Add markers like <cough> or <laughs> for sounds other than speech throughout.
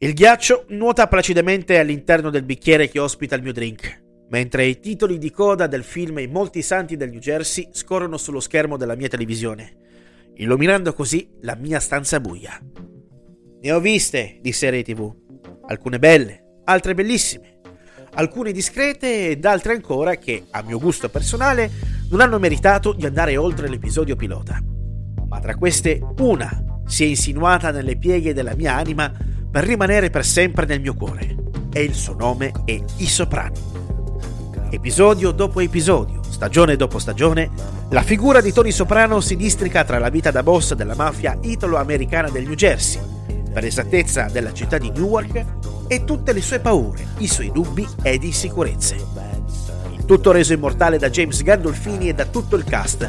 Il ghiaccio nuota placidamente all'interno del bicchiere che ospita il mio drink, mentre i titoli di coda del film I molti santi del New Jersey scorrono sullo schermo della mia televisione, illuminando così la mia stanza buia. Ne ho viste di serie tv, alcune belle, altre bellissime, alcune discrete ed altre ancora che, a mio gusto personale, non hanno meritato di andare oltre l'episodio pilota. Ma tra queste una si è insinuata nelle pieghe della mia anima rimanere per sempre nel mio cuore. E il suo nome è I Soprani. Episodio dopo episodio, stagione dopo stagione, la figura di Tony Soprano si districa tra la vita da boss della mafia italo-americana del New Jersey, per esattezza della città di Newark, e tutte le sue paure, i suoi dubbi ed insicurezze. Il tutto reso immortale da James Gandolfini e da tutto il cast,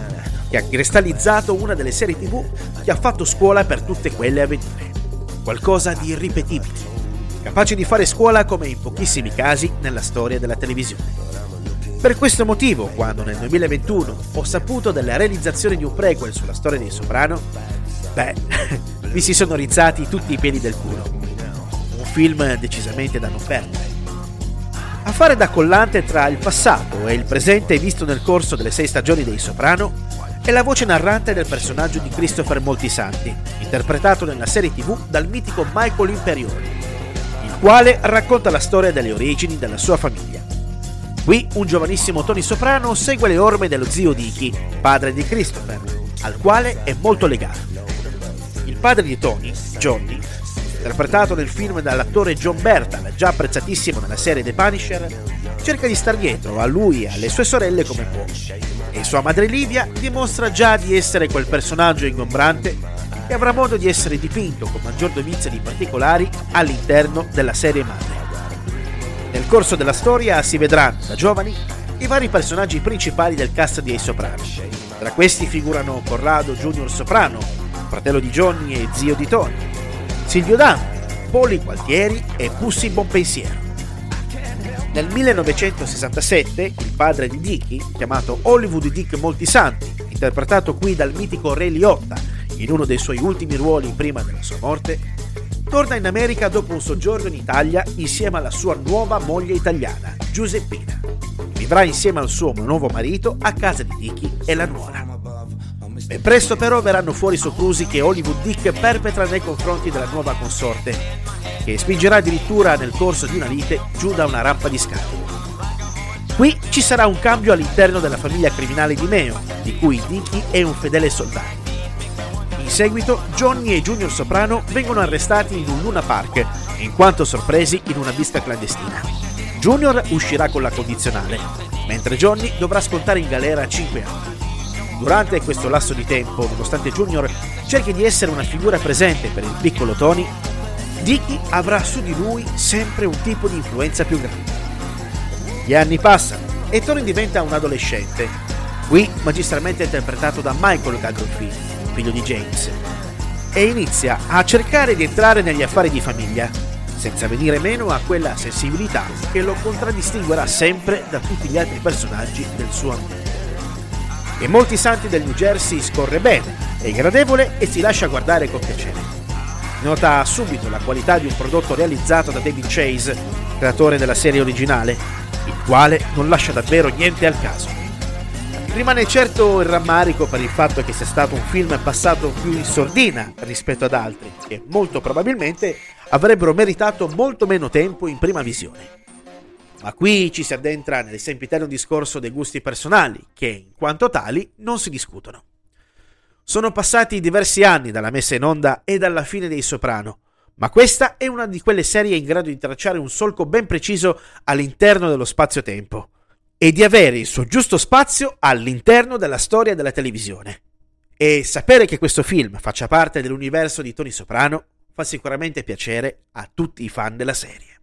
che ha cristallizzato una delle serie tv che ha fatto scuola per tutte quelle avventure qualcosa di irripetibile, capace di fare scuola come in pochissimi casi nella storia della televisione. Per questo motivo, quando nel 2021 ho saputo della realizzazione di un prequel sulla storia dei Soprano, beh, <laughs> mi si sono rizzati tutti i piedi del culo. Un film decisamente da non perdere. A fare da collante tra il passato e il presente visto nel corso delle sei stagioni dei Soprano è la voce narrante del personaggio di Christopher Moltisanti, interpretato nella serie tv dal mitico Michael Imperioli, il quale racconta la storia delle origini della sua famiglia. Qui un giovanissimo Tony Soprano segue le orme dello zio Dicky, padre di Christopher, al quale è molto legato. Il padre di Tony, Johnny, interpretato nel film dall'attore John Bertal, già apprezzatissimo nella serie The Punisher, cerca di star dietro a lui e alle sue sorelle come può. E sua madre Livia dimostra già di essere quel personaggio ingombrante che avrà modo di essere dipinto con maggior dovizia di particolari all'interno della serie madre. Nel corso della storia si vedranno, da giovani, i vari personaggi principali del cast di Ai Soprano. Tra questi figurano Corrado Junior Soprano, fratello di Johnny e zio di Tony, Silvio Dante, Poli Gualtieri e Pussy Bonpensiero. Nel 1967 il padre di Dicky, chiamato Hollywood Dick Moltisanti, interpretato qui dal mitico Ray Liotta in uno dei suoi ultimi ruoli prima della sua morte, torna in America dopo un soggiorno in Italia insieme alla sua nuova moglie italiana, Giuseppina. Vivrà insieme al suo nuovo marito a casa di Dicky e la nuora. Ben presto però verranno fuori soprusi che Hollywood Dick perpetra nei confronti della nuova consorte che spingerà addirittura nel corso di una lite giù da una rampa di scale. Qui ci sarà un cambio all'interno della famiglia criminale di Meo, di cui Dicky è un fedele soldato. In seguito, Johnny e Junior Soprano vengono arrestati in un Luna Park, in quanto sorpresi in una vista clandestina. Junior uscirà con la condizionale, mentre Johnny dovrà scontare in galera 5 anni. Durante questo lasso di tempo, nonostante Junior cerchi di essere una figura presente per il piccolo Tony, Dicky avrà su di lui sempre un tipo di influenza più grande. Gli anni passano e Tony diventa un adolescente, qui magistralmente interpretato da Michael Gandolfini, figlio di James, e inizia a cercare di entrare negli affari di famiglia, senza venire meno a quella sensibilità che lo contraddistinguerà sempre da tutti gli altri personaggi del suo ambiente. E molti santi del New Jersey scorre bene, è gradevole e si lascia guardare con piacere. Nota subito la qualità di un prodotto realizzato da David Chase, creatore della serie originale, il quale non lascia davvero niente al caso. Rimane certo il rammarico per il fatto che sia stato un film passato più in sordina rispetto ad altri, che molto probabilmente avrebbero meritato molto meno tempo in prima visione. Ma qui ci si addentra nel sempiterno discorso dei gusti personali, che in quanto tali non si discutono. Sono passati diversi anni dalla messa in onda e dalla fine dei Soprano, ma questa è una di quelle serie in grado di tracciare un solco ben preciso all'interno dello spazio-tempo e di avere il suo giusto spazio all'interno della storia della televisione. E sapere che questo film faccia parte dell'universo di Tony Soprano fa sicuramente piacere a tutti i fan della serie.